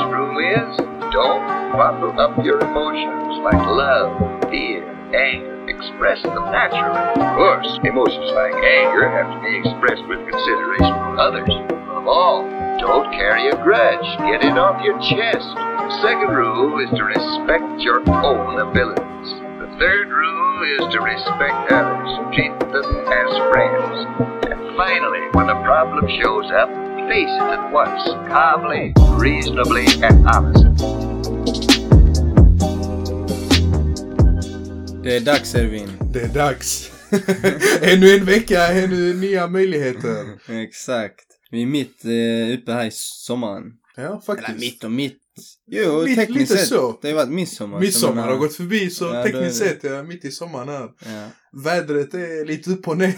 first rule is don't bottle up your emotions like love, fear, anger. Express them naturally. Of course, emotions like anger have to be expressed with consideration for others. Above all, don't carry a grudge. Get it off your chest. The second rule is to respect your own abilities. The third rule is to respect others. Treat them as friends. And finally, when a problem shows up, face it at once, calmly, reasonably, and honestly. Det är dags Ervin. Det är dags. ännu en vecka, ännu nya möjligheter. Exakt. Vi är mitt eh, uppe här i sommaren. Ja, faktiskt. Eller mitt och mitt. Jo, Mitt- tekniskt lite sett. så. Det har varit midsommar. Midsommar har gått förbi så Ja, tekniskt sett är jag mitt i sommaren här. Ja, Vädret är lite upp och ner.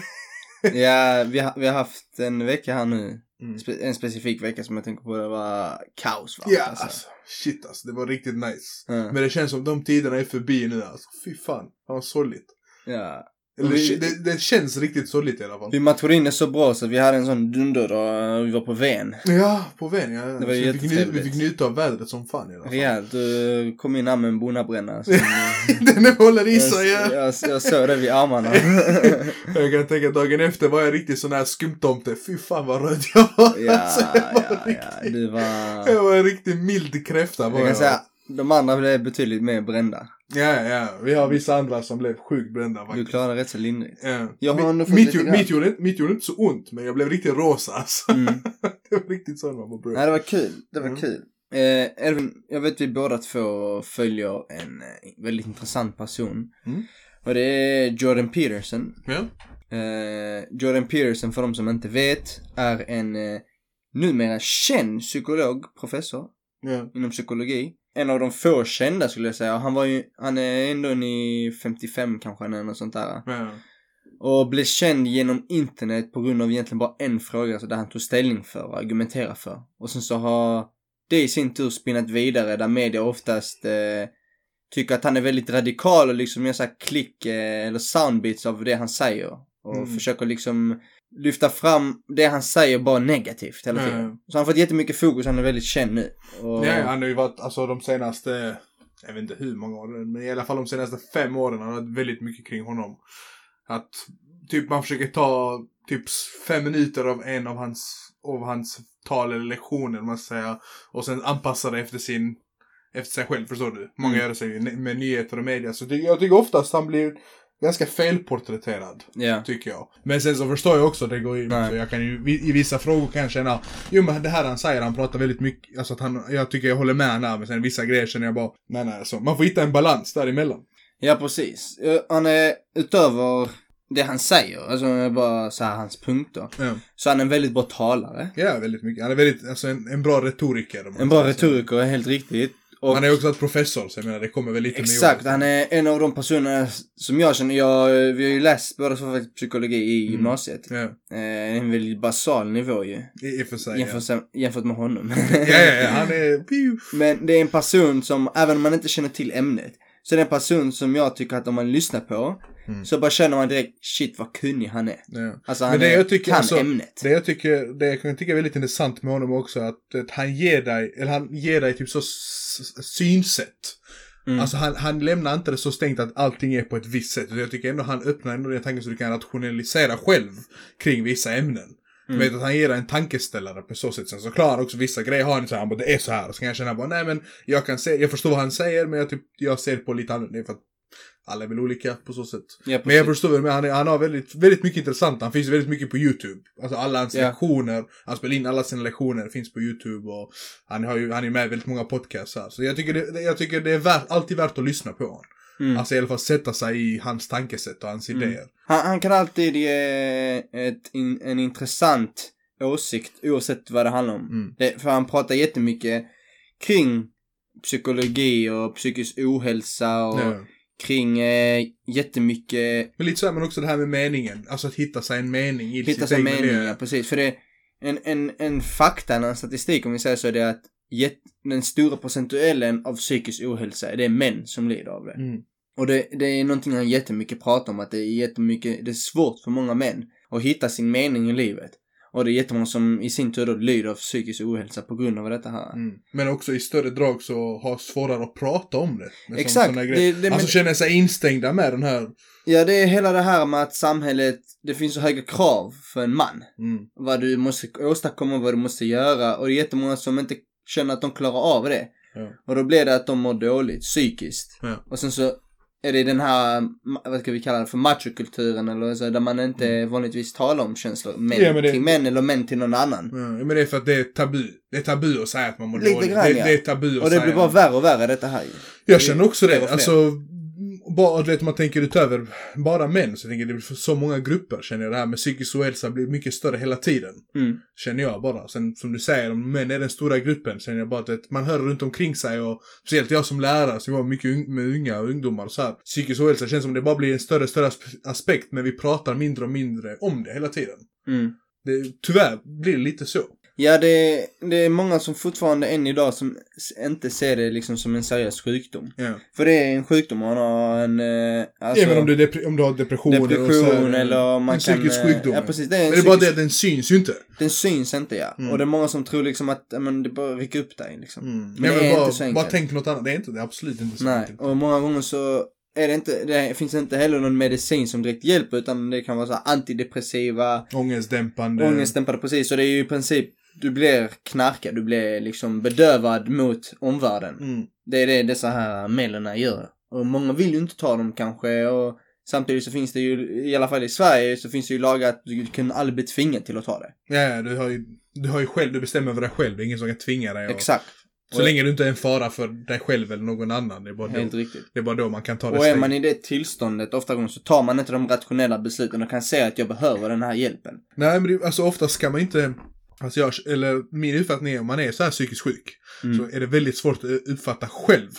ja vi, har, vi har haft en vecka här nu. Mm. En specifik vecka som jag tänker på. Det var kaos va? Ja, Alltså. alltså. Shit alltså, det var riktigt nice. Ja. Men det känns som de tiderna är förbi nu alltså. Fy fan, det var sorgligt. ja. Eller Vi- det, det känns riktigt sorgligt i alla fall. Vi in det så bra så vi hade en sån dunderdag och vi var på Ven. Ja, på Ven ja. Det var Så vi, fick njuta, vi jättetrevligt. fick njuta av vädret som fan i alla fall. Rejält. Du kom in här med en bonnabränna. som- Den håller i sig ja. jag, jag såg det vid armarna. Jag kan tänka dagen efter var jag riktigt sån här skumtomte. Fy fan vad röd jag var. ja, Alltså, jag var ja, riktigt, ja. Du var... Jag var en riktigt mild kräfta var Jag jag. kan säga, de andra blev betydligt mer brända. Ja, ja. Vi har vissa andra som blev sjukt brända Du faktiskt. klarade rätt så lindrigt. Ja. Jag har ändå fått mitt, lite mitt, gjorde, mitt gjorde inte så ont, men jag blev riktigt rosa alltså. Mm. det var riktigt så man var bra. Nej, det var kul. Det var Mm. kul. Eh, Elvin, jag vet vi båda två följer en eh, väldigt intressant person. Mm. Och det är Jordan Peterson. Ja. Eh, Jordan Peterson, för de som inte vet, är en eh, numera känd psykolog, professor Ja. inom psykologi. En av de få kända skulle jag säga. Han var ju, han är ändå i 55 kanske eller något sånt där. Ja. Och blev känd genom internet på grund av egentligen bara en fråga så där han tog ställning för och argumenterade för. Och sen så har det i sin tur spinnat vidare där media oftast eh, tycker att han är väldigt radikal och liksom gör såhär klick eh, eller soundbits av det han säger. Och Mm. försöker liksom lyfta fram det han säger bara negativt hela tiden. ja. Så han har fått jättemycket fokus, han är väldigt känd nu. Och, Ja, han har ju varit, alltså de senaste, jag vet inte hur många år, men i alla fall de senaste fem åren har det varit väldigt mycket kring honom. Att typ man försöker ta typ fem minuter av en av hans, av hans tal eller lektioner, man ska säga, och sen anpassa det efter sin, efter sig själv, förstår du? Många Mm. gör det sig med nyheter och media, så jag tycker oftast han blir ganska felporträtterad. ja. Tycker jag. Men sen så förstår jag också det går in. Så jag kan ju, i vissa frågor kan jag känna, jo men det här han säger, han pratar väldigt mycket, alltså att han, jag tycker jag håller med han där, men sen vissa grejer känner jag bara, nej nej, så man får hitta en balans däremellan. Ja, precis. Han är utöver det han säger, alltså bara så här hans punkter, Ja. så han är en väldigt bra talare. ja, väldigt mycket. Han är väldigt, alltså en, en bra retoriker. En bra retoriker helt riktigt. Och Han är också professor, så jag menar det kommer väl lite exakt, med han är en av de personerna som jag känner, jag, vi har ju läst båda två psykologi i Mm. gymnasiet. Ja, Eh, en väldigt basal nivå ju, i, i för sig. Ja. jämfört, jämfört med honom. ja, ja, ja, han är. Men det är en person som, även om man inte känner till ämnet, så är det en person som jag tycker att om man lyssnar på, Mm. så bara känner man direkt, shit vad kunnig han är. Ja. Alltså han Men det är, jag tycker, kan alltså, ämnet. Det jag tycker, det jag kan tycka är väldigt intressant med honom också, att, att han ger dig, eller han ger dig typ så synsätt. Mm. Alltså han, han lämnar inte det så stängt att allting är på ett visst sätt. Jag tycker ändå han öppnar ändå den tanken så du kan rationalisera själv kring vissa ämnen. Mm. Vet att han ger dig en tankeställare på så sätt. Sen så klarar också vissa grejer. Har han så här, han bara, det är så här. Så kan jag känna bara, nej men jag kan se, jag förstår vad han säger men jag, typ, jag ser på lite annorlunda. För att alla är väl olika på så sätt. Ja, Men jag förstår väl, han, är, han har väldigt, väldigt mycket intressant. Han finns väldigt mycket på YouTube. Alltså alla hans Ja. lektioner, han spelar in alla sina lektioner, finns på YouTube och han har ju, han är med i väldigt många podcasts här. Så jag tycker det, jag tycker det är värt, alltid värt att lyssna på honom. Mm. Alltså i alla fall sätta sig i hans tankesätt och hans Mm. idéer. Han, han kan alltid ge ett, in, en intressant åsikt oavsett vad det handlar om. Mm. Det, för han pratar jättemycket kring psykologi och psykisk ohälsa och Ja. Kring eh, jättemycket Men lite så här, men också det här med meningen. Alltså att hitta sig en mening i hitta sitt egna meningar, liv. precis. För det, en, en, en fakta, en statistik om vi säger så, det är att jätt, den stora procentuellen av psykisk ohälsa, det är män som lider av det. Mm. Och det, det är någonting han jättemycket pratar om, att det är jättemycket, det är svårt för många män att hitta sin mening i livet. Och det är jättemånga som i sin tur då lider av psykisk ohälsa på grund av detta här. Mm. Men också i större drag så har svårare att prata om det. Exakt. grejer. Det- det- alltså men- känner sig instängda med den här. Ja, det är hela det här med att samhället, det finns så höga krav för en man. Mm. Vad du måste åstadkomma, vad du måste göra. Och det är jättemånga som inte känner att de klarar av det. Ja. Och då blir det att de mår dåligt psykiskt. Ja. Och sen så är det den här, vad ska vi kalla det för, machokulturen eller så, där man inte vanligtvis talar om känslor. Män Mm. Ja, det- till män eller män till någon annan. Ja, men det är för att det är tabu. Det är tabu att säga att man mår Lite dåligt. grann, det, ja. det är tabu att Och det säga. blir bara värre och värre detta här ju. Jag känner också det. Alltså, bara, du vet, man tänker utöver bara män så tänker jag det blir så många grupper känner jag det här med psykisk ohälsa blir mycket större hela tiden. Mm. Känner jag bara. Sen som du säger, om män är den stora gruppen känner jag bara att vet, man hör runt omkring sig och speciellt jag som lärare som jobbar mycket med unga och ungdomar och så här. Psykisk ohälsa känns som det bara blir en större större asp- aspekt men vi pratar mindre och mindre om det hela tiden. Mm. Det, tyvärr blir det lite så. Ja, det, det är många som fortfarande än idag som inte ser det liksom som en seriös sjukdom. Ja. För det är en sjukdom, man har en, eh, alltså, Även om du, om du har depressioner och så depression eller man en psykisk eh, sjukdom. Ja, precis. Det är en Men det är bara det, den syns ju inte. Den syns inte, ja. Mm. Och det är många som tror liksom att, men det bara rycker upp dig liksom. Mm. Men Men det är bara, inte så enkelt. bara tänk något annat. Det är inte det. är absolut inte så Nej, enkelt. och många gånger så är det inte, det finns inte heller någon medicin som direkt hjälper utan det kan vara så antidepressiva, Ångestdämpande. ångestdämpade precis. Så det är ju i princip, du blir knarkad, du blir liksom bedövad mot omvärlden. Mm. Det är det dessa här medlen gör. Och många vill ju inte ta dem kanske och samtidigt så finns det ju, i alla fall i Sverige, så finns det ju lagar att du kan aldrig bli tvingad till att ta det. Ja, du har ju, du har ju själv, du bestämmer över dig själv. Det är ingen som kan tvinga dig. Och, Exakt. Så länge du inte är en fara för dig själv eller någon annan. Det är bara, Helt då, riktigt. det är bara då man kan ta det Och är man i det tillståndet, ofta gånger så tar man inte de rationella besluten och kan säga att jag behöver den här hjälpen. Nej, men det, alltså oftast ska man inte... Alltså jag, eller min uppfattning är om man är så här psykiskt sjuk. Mm. Så är det väldigt svårt att uppfatta själv.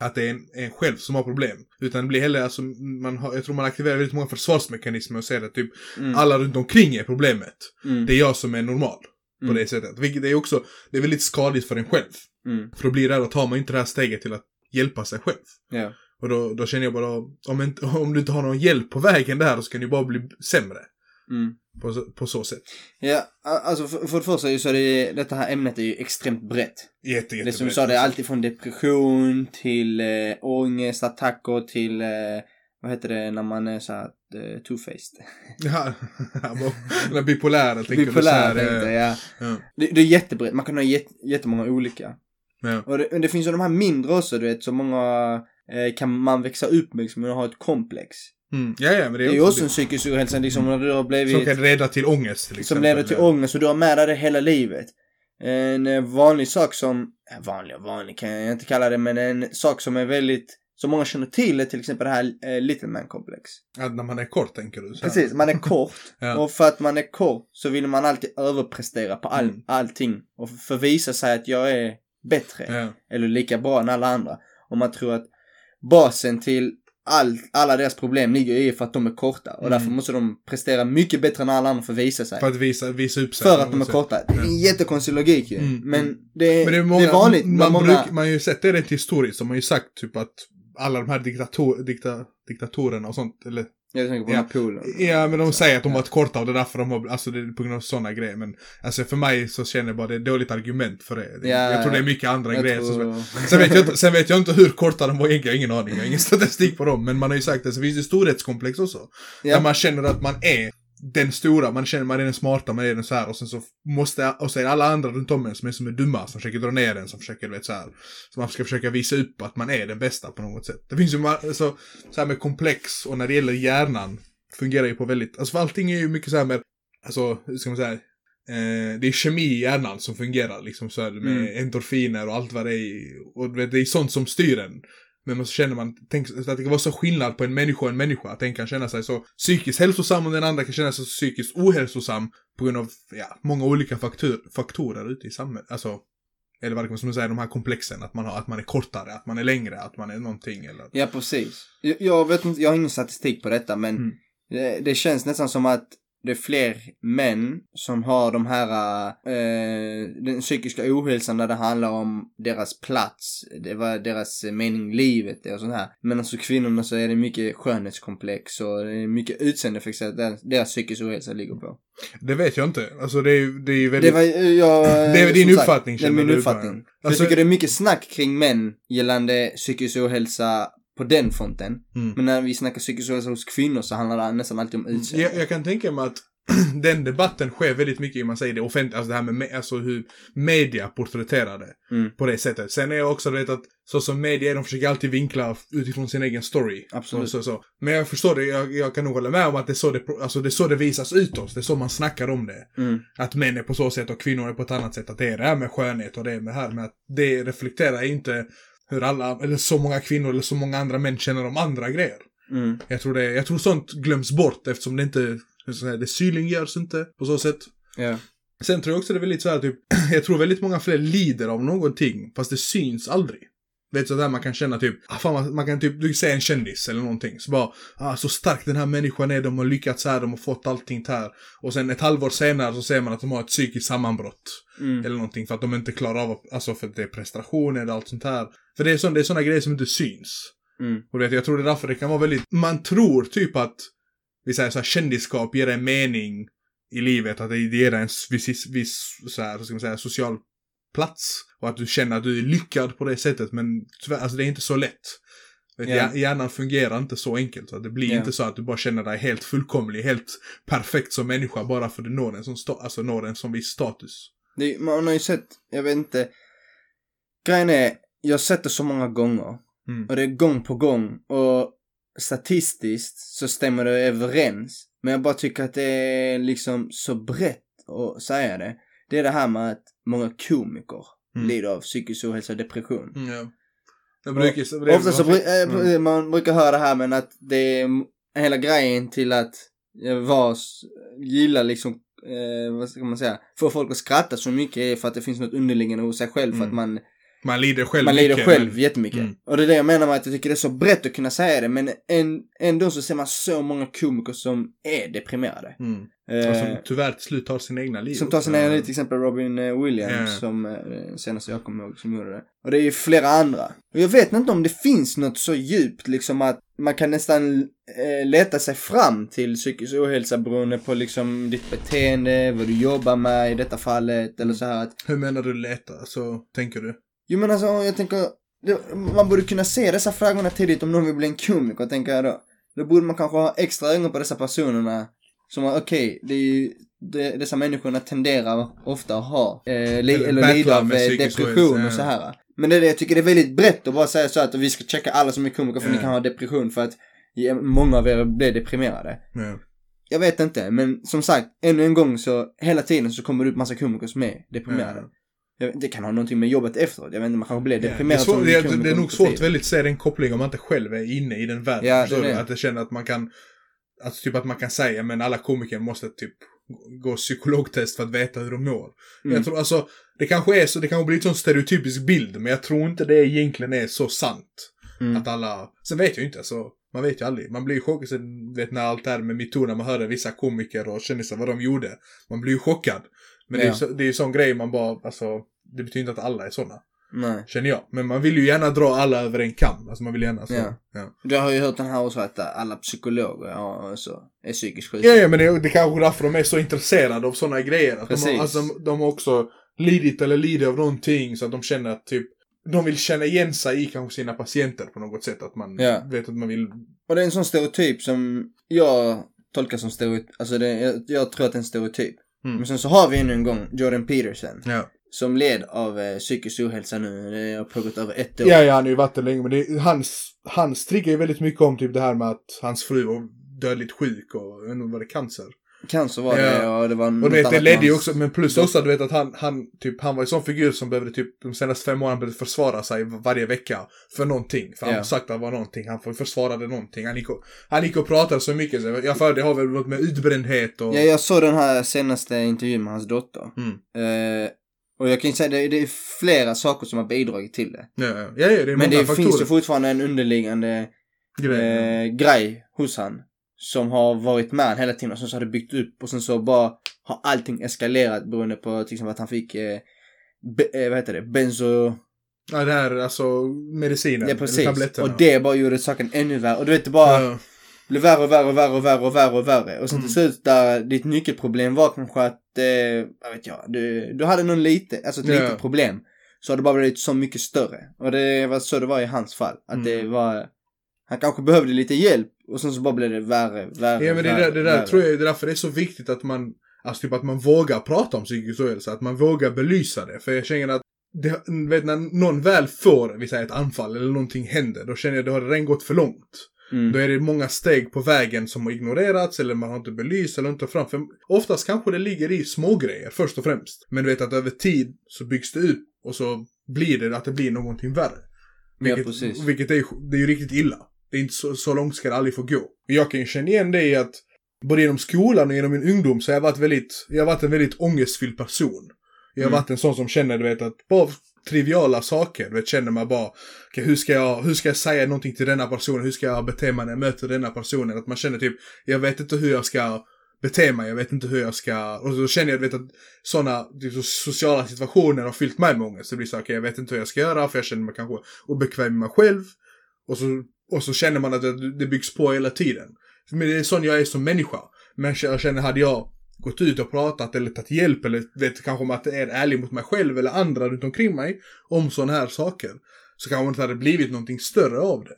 Att det är en, en själv som har problem. Utan det blir heller, alltså, man har, jag tror man aktiverar väldigt många försvarsmekanismer och säger att typ Mm. alla runt omkring är problemet. Mm. Det är jag som är normal. På Mm. det sättet. Vilket är också, det är väldigt skadligt för en själv. Mm. För då blir det, då tar man inte det här steget till att hjälpa sig själv. Ja. Och då, då känner jag bara, om, inte, om du inte har någon hjälp på vägen där, då ska ni bara bli sämre. Mm. På, så- på så sätt. Ja, alltså för, för det första så är det, detta här ämnet är ju extremt brett. Jätte, jätte det som du sa, det är alltid från depression till eh, ångest, attacker till, eh, vad heter det när man är så här eh, two-faced? Ja, eller bipolära tänker du Bipolär här, tänkte eh, ja. ja. Det, det är jättebrett, man kan ha jätt, jättemånga olika. Ja. Och det, det finns ju de här mindre också, du vet, så många eh, kan man växa upp med liksom, och ha ett komplex. Mm. ja, ja, men det Det är, är ju också, också en psykisk ohälsa, liksom, när du har det, blivit... som kan leda till ångest till som leder till ångest och du har med dig det hela livet. En eh, vanlig sak som, vanlig och vanlig kan jag inte kalla det, men en sak som är väldigt, som många känner till är till exempel det här eh, Little Man-komplex. Att när man är kort tänker du? Så här. Precis, man är kort Ja. och för att man är kort så vill man alltid överprestera på all, Mm. allting och förvisa sig att jag är bättre Ja. eller lika bra än alla andra. Och man tror att basen till all, alla deras problem ligger i för att de är korta och Mm. därför måste de prestera mycket bättre än alla andra för att visa sig. För att visa, visa upp sig. För att de är sätt. korta. Det är en jättekonstig logik ju. Mm, Men mm. det Men det är, det många, är vanligt man, många... bruk, man har ju sett det rent historiskt, som man ju sagt typ att alla de här diktator, dikta, diktatorerna och sånt, eller Jag tänker på Ja. Napoleon. Ja, men de säger att de Ja. varit korta och det är därför de har, alltså det är på grund av sådana grejer. Men alltså för mig så känner jag bara det är dåligt argument för det. Ja, jag tror det är mycket andra grejer. tror- Som, sen, vet jag inte, sen vet jag inte hur korta de var egentligen, jag har ingen aning. Jag har ingen statistik på dem. Men man har ju sagt att det finns ju storhetskomplex också. Ja. Där man känner att man är den stora, man känner man är den smarta, man är den så här och sen så måste, och så är det alla andra runt om en som är som är dumma, som försöker dra ner en, som försöker, du vet så här. Så man ska försöka visa upp att man är den bästa på något sätt. Det finns ju ma- så, här med komplex och när det gäller hjärnan fungerar ju på väldigt, alltså för allting är ju mycket så här med, alltså, hur ska man säga, eh, det är kemi i hjärnan som fungerar liksom så här med Mm. endorfiner och allt vad det är. Och det är sånt som styr en. Men så känner man, tänk att det kan vara så skillnad på en människa och en människa. Att en kan känna sig så psykiskt hälsosam och den andra kan känna sig så psykiskt ohälsosam. På grund av, ja, många olika faktor, faktorer ute i samhället. Alltså, eller vad det som du säger, de här komplexen. Att man, har, att man är kortare, att man är längre, att man är någonting eller... Ja, precis. Jag, jag vet inte, jag har ingen statistik på detta, men Mm. det, det känns nästan som att det är fler män som har de här, eh, den psykiska ohälsan där det handlar om deras plats, det var deras mening i livet och sånt här. Men alltså kvinnorna så är det mycket skönhetskomplex och det är mycket utseendefixerat där deras psykiska ohälsa ligger på. Det vet jag inte. Alltså det är ju det är väldigt... Det var, jag, Det är din sagt, uppfattning, Det är känner min du, uppfattning. Alltså- jag tycker det är mycket snack kring män gällande psykisk ohälsa på den fronten. Mm. Men när vi snackar psykisk ohälsa hos kvinnor så handlar det nästan alltid om utseende. Jag, jag kan tänka mig att den debatten sker väldigt mycket i, man säger det offentliga, alltså det här med, me- alltså hur media porträtterar det. Mm. På det sättet. Sen är jag också vet att, så som media de försöker alltid vinkla utifrån sin egen story. Absolut. Så, så. Men jag förstår det, jag, jag kan nog hålla med om att det är, så det, alltså det är så det visas utåt. Det är så man snackar om det. Mm. Att män är på så sätt och kvinnor är på ett annat sätt. Att det är det här med skönhet och det är med här med att det reflekterar inte hur alla, eller så många kvinnor eller så många andra män känner om andra grejer. Mm. Jag tror, det, jag tror sånt glöms bort eftersom det inte, det synliggörs inte på så sätt. Ja. Sen tror jag också det är väldigt så här typ, jag tror väldigt många fler lider av någonting, fast det syns aldrig. Vet så där man kan känna typ, ah, fan, man, man kan typ, du säger en kändis eller någonting, så bara, ah, så stark den här människan är, de har lyckats här, de har fått allting här. Och sen ett halvår senare så ser man att de har ett psykiskt sammanbrott. Mm. Eller någonting för att de inte klarar av, alltså för att det är prestationer och allt sånt här. För det är, sån, det är såna grejer som inte syns. Mm. Och du vet, jag tror det är därför det kan vara väldigt, man tror typ att, vi säger så här, kändisskap ger en mening i livet, att det ger en viss, viss så här, ska man säga, social plats. Och att du känner att du är lyckad på det sättet, men tyvärr, alltså det är inte så lätt. Hjär- Hjärnan fungerar inte så enkelt. Så det blir Ja. inte så att du bara känner dig helt fullkomlig, helt perfekt som människa bara för att du når en sån, sta- alltså når en sån viss status. Det, man har ju sett, jag vet inte. Grejen är, jag har sett det så många gånger. Mm. Och det är gång på gång. Och statistiskt så stämmer det överens. Men jag bara tycker att det är liksom så brett att säga det. Det är det här med att många komiker Mm. lider av psykisk ohälsa och depression. Mm, ja. Jag brukar, det- Ofta så bru- äh, Mm. man brukar höra det här men att det är hela grejen till att eh, vara, gilla liksom, eh, vad ska man säga, få folk att skratta så mycket är för att det finns något underliggande hos sig själv för att Mm. man, Man lider själv man lider mycket, själv men- jättemycket. Mm. Och det är det jag menar med att jag tycker det är så brett att kunna säga det men en, ändå så ser man så många komiker som är deprimerade. Mm. Eh, Och som tyvärr till slut tar sina egna liv. som tar sina egna liv, till exempel Robin eh, Williams Ja. som eh, senast jag kommer ihåg som gjorde det. Och det är ju flera andra. Och jag vet inte om det finns något så djupt liksom att man kan nästan eh, leta sig fram till psykisk ohälsa beroende på liksom ditt beteende, vad du jobbar med i detta fallet eller så här att Hur menar du leta? Så tänker du? Jo men alltså jag tänker, man borde kunna se dessa frågorna tidigt om någon vill bli en komiker tänker jag då. Då borde man kanske ha extra ögon på dessa personerna. Som okej, det är ju, det, dessa människorna tenderar ofta att ha, eh, li, Eller lida av eh, depression och så här. Men det är det jag tycker det är väldigt brett att bara säga så att vi ska checka alla som är komiker för Ja. ni kan ha depression för att ja, många av er blir deprimerade. Ja. Jag vet inte, men som sagt, ännu en gång så hela tiden så kommer det upp massa komiker som är deprimerade. Ja. Det kan ha någonting med jobbet efteråt. Jag vet inte, man kanske blir Ja, det, är deprimerad som det, det, det är nog svårt väldigt att se den kopplingen om man inte själv är inne i den världen. Ja, det det. Att jag känner att man kan, att typ att man kan säga men alla komiker måste typ gå psykologtest för att veta hur de mår. Mm. Jag tror alltså, det kanske är så, det kanske blir en sån stereotypisk bild, men jag tror inte det egentligen är så sant. Mm. Att alla, sen vet jag inte alltså, man vet ju aldrig. Man blir ju chockad, sen, vet när allt det här med metoo, när man hörde vissa komiker och kändisar vad de gjorde. Man blir ju chockad. Men det är ju Ja. så, det är ju sån grej man bara, alltså, det betyder inte att alla är såna. Nej. Känner jag. Men man vill ju gärna dra alla över en kam. Alltså man vill gärna så. Ja. Ja, Du har ju hört den här också att alla psykologer ja, så, är psykiskt sjuka. ja, ja men det, det är kanske därför de är så intresserade av såna grejer. Att de, Precis. har, alltså, de, de har också lidit eller lider av någonting så att de känner att typ de vill känna igen sig i kanske sina patienter på något sätt. Att man Ja. vet att man vill... Och det är en sån stereotyp som jag tolkar som stereotyp. Alltså det, jag, jag tror att det är en stereotyp. Mm. Men sen så har vi ännu en gång Jordan Peterson. Ja. Som led av eh, psykisk ohälsa nu. Det har pågått över ett år. Ja, ja, han har ju varit det länge. Men det, hans, hans triggar ju väldigt mycket om typ det här med att hans fru var dödligt sjuk och jag vet inte, var det cancer? Cancer var Ja. det och det var Och du vet, det ledde ju också, men plus också du vet att han, han, typ, han var en sån figur som behövde typ de senaste fem åren behövde försvara sig varje vecka för någonting. För han Ja. sagt att det var någonting, han försvarade någonting. Han gick och, han gick och pratade så mycket, så jag för det har väl något med utbrändhet och... Ja, jag såg den här senaste intervjun med hans dotter. Mm. Eh, och jag kan ju säga det, det är flera saker som har bidragit till det. Ja, ja, ja, det är Men det faktorer. finns ju fortfarande en underliggande Grejer. eh, grej hos han. som har varit med hela tiden och sen så har det byggt upp och sen så bara har allting eskalerat beroende på till exempel att han fick, eh, be, eh, vad heter det, benzo... Ja, det här alltså medicinen. Ja precis. Eller tabletterna. Och det bara gjorde saken ännu värre. Och du vet det bara Ja. Blev värre och värre och värre och värre och värre och värre. Och sen Mm. till slut där ditt nyckelproblem var kanske att, eh, jag vet jag, du, du hade någon lite, alltså ett Ja. litet problem. Så har det bara blivit så mycket större. Och det var så det var i hans fall. Att det Mm. var, han kanske behövde lite hjälp och sen så bara blev det värre, värre, Ja men det värre, där, det där värre. tror jag, det är därför det är så viktigt att man, alltså typ att man vågar prata om psykisk ohälsa, att man vågar belysa det. För jag känner att, det, vet när någon väl får, vi säger ett anfall eller någonting händer, då känner jag att då har det redan gått för långt. Mm. Då är det många steg på vägen som har ignorerats eller man har inte belyst eller inte fram. För oftast kanske det ligger i små grejer först och främst. Men du vet att över tid så byggs det ut och så blir det att det blir någonting värre. Vilket, precis. vilket är, det är ju riktigt illa. Det är inte så, så långt ska det aldrig få gå. Jag kan ju känna igen det i att både genom skolan och genom min ungdom så har jag varit väldigt, jag har varit en väldigt ångestfylld person. Jag har Mm. varit en sån som känner, du vet, att bara triviala saker, du vet, känner man bara, okay, hur ska jag, hur ska jag säga någonting till denna personen, hur ska jag bete mig när jag möter denna personen? Att man känner typ, jag vet inte hur jag ska bete mig, jag vet inte hur jag ska, och då känner jag, du vet, att sådana liksom, sociala situationer har fyllt mig med ångest. Så det blir så, okej, jag vet inte hur jag ska göra, för jag känner mig kanske obekväm med mig själv. Och så, och så känner man att det, det byggs på hela tiden. Men det är sån jag är som människa. Men jag känner, hade jag gått ut och pratat eller tagit hjälp eller vet kanske om att det är ärlig mot mig själv eller andra runt omkring mig om sådana här saker. Så kanske det inte hade blivit någonting större av det.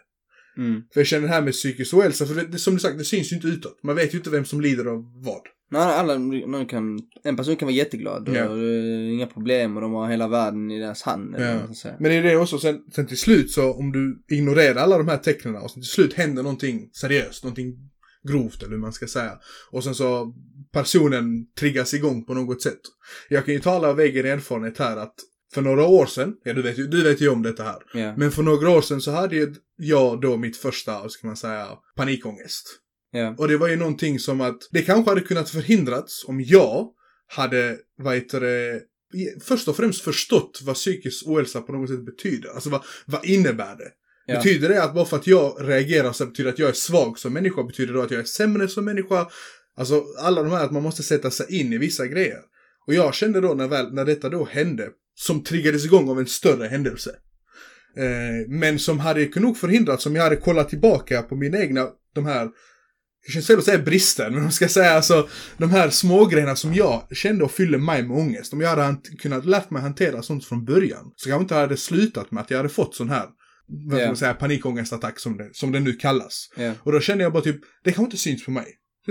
Mm. För jag känner det här med psykisk ohälsa, för det, som du sagt, det syns ju inte utåt. Man vet ju inte vem som lider av vad. Nej, alla, någon kan, en person kan vara jätteglad och är inga problem och de har hela världen i deras hand. Säga. Men det är det också, sen, sen till slut så om du ignorerar alla de här tecknen och sen till slut händer någonting seriöst, någonting grovt eller hur man ska säga. Och sen så personen triggas igång på något sätt. Jag kan ju tala av egen erfarenhet här att för några år sedan, ja du vet ju, du vet ju om detta här. Ja. Men för några år sedan så hade jag då mitt första, ska man säga, panikångest. Ja. Och det var ju någonting som att det kanske hade kunnat förhindrats om jag hade, vad heter det, först och främst förstått vad psykisk ohälsa på något sätt betyder. Alltså vad, vad innebär det? Ja. Betyder det att bara för att jag reagerar så betyder det att jag är svag som människa? Betyder det att jag är sämre som människa? Alltså alla de här att man måste sätta sig in i vissa grejer. Och jag kände då när, väl, när detta då hände, som triggades igång av en större händelse. Eh, men som hade kunnat förhindrats om jag hade kollat tillbaka på mina egna, de här, jag känns fel att säga brister, men man ska säga alltså de här smågrejerna som jag kände och fyllde mig med ångest. Om jag hade kunnat lärt mig hantera sånt från början, så kanske inte hade slutat med att jag hade fått sån här, vad man säga, panikångestattack som det, som det nu kallas. Ja. Och då kände jag bara typ, det kanske inte syns på mig.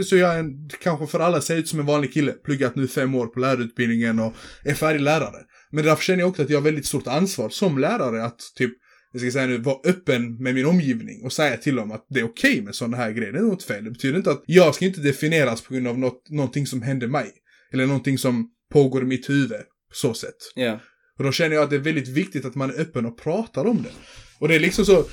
Så jag en, kanske för alla ser ut som en vanlig kille, pluggat nu fem år på lärarutbildningen och är färdig lärare. Men därför känner jag också att jag har väldigt stort ansvar som lärare att typ, jag ska säga nu, vara öppen med min omgivning och säga till dem att det är okej med sådana här grejer. Det är något fel. Det betyder inte att jag ska inte definieras på grund av något, någonting som hände mig. Eller någonting som pågår i mitt huvud på så sätt. Ja. Och då känner jag att det är väldigt viktigt att man är öppen och pratar om det. Och det är liksom så,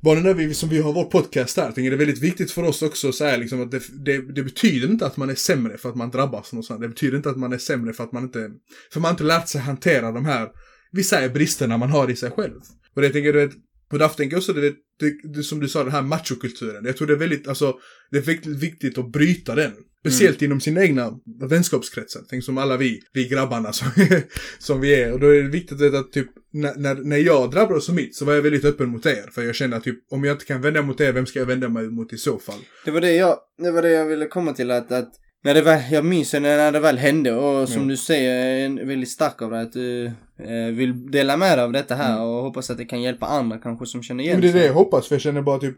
bara när vi, som vi har vår podcast här, tänker det är väldigt viktigt för oss också att säga liksom att det, det, det betyder inte att man är sämre för att man drabbas någonstans. Det betyder inte att man är sämre för att man inte, för man har inte lärt sig hantera de här, vissa är bristerna man har i sig själv. Och det tänker jag, tänker jag också, det, det, det, som du sa, den här machokulturen. Jag tror det är väldigt, alltså, det är väldigt viktigt att bryta den. Speciellt inom sina egna vänskapskretsar. Tänk som alla vi, vi grabbarna som, som vi är. Och då är det viktigt att, att typ, när, när, jag drabbades av mitt så var jag väldigt öppen mot er. För jag kände att typ, om jag inte kan vända mot er, vem ska jag vända mig mot i så fall? Det var det jag, det var det jag ville komma till att, att när det väl, jag minns när, det väl hände och som Ja. du säger, är väldigt stark av det att du eh, vill dela med dig av detta här och hoppas att det kan hjälpa andra kanske som känner igen Men det är det sig. jag hoppas, för jag känner bara typ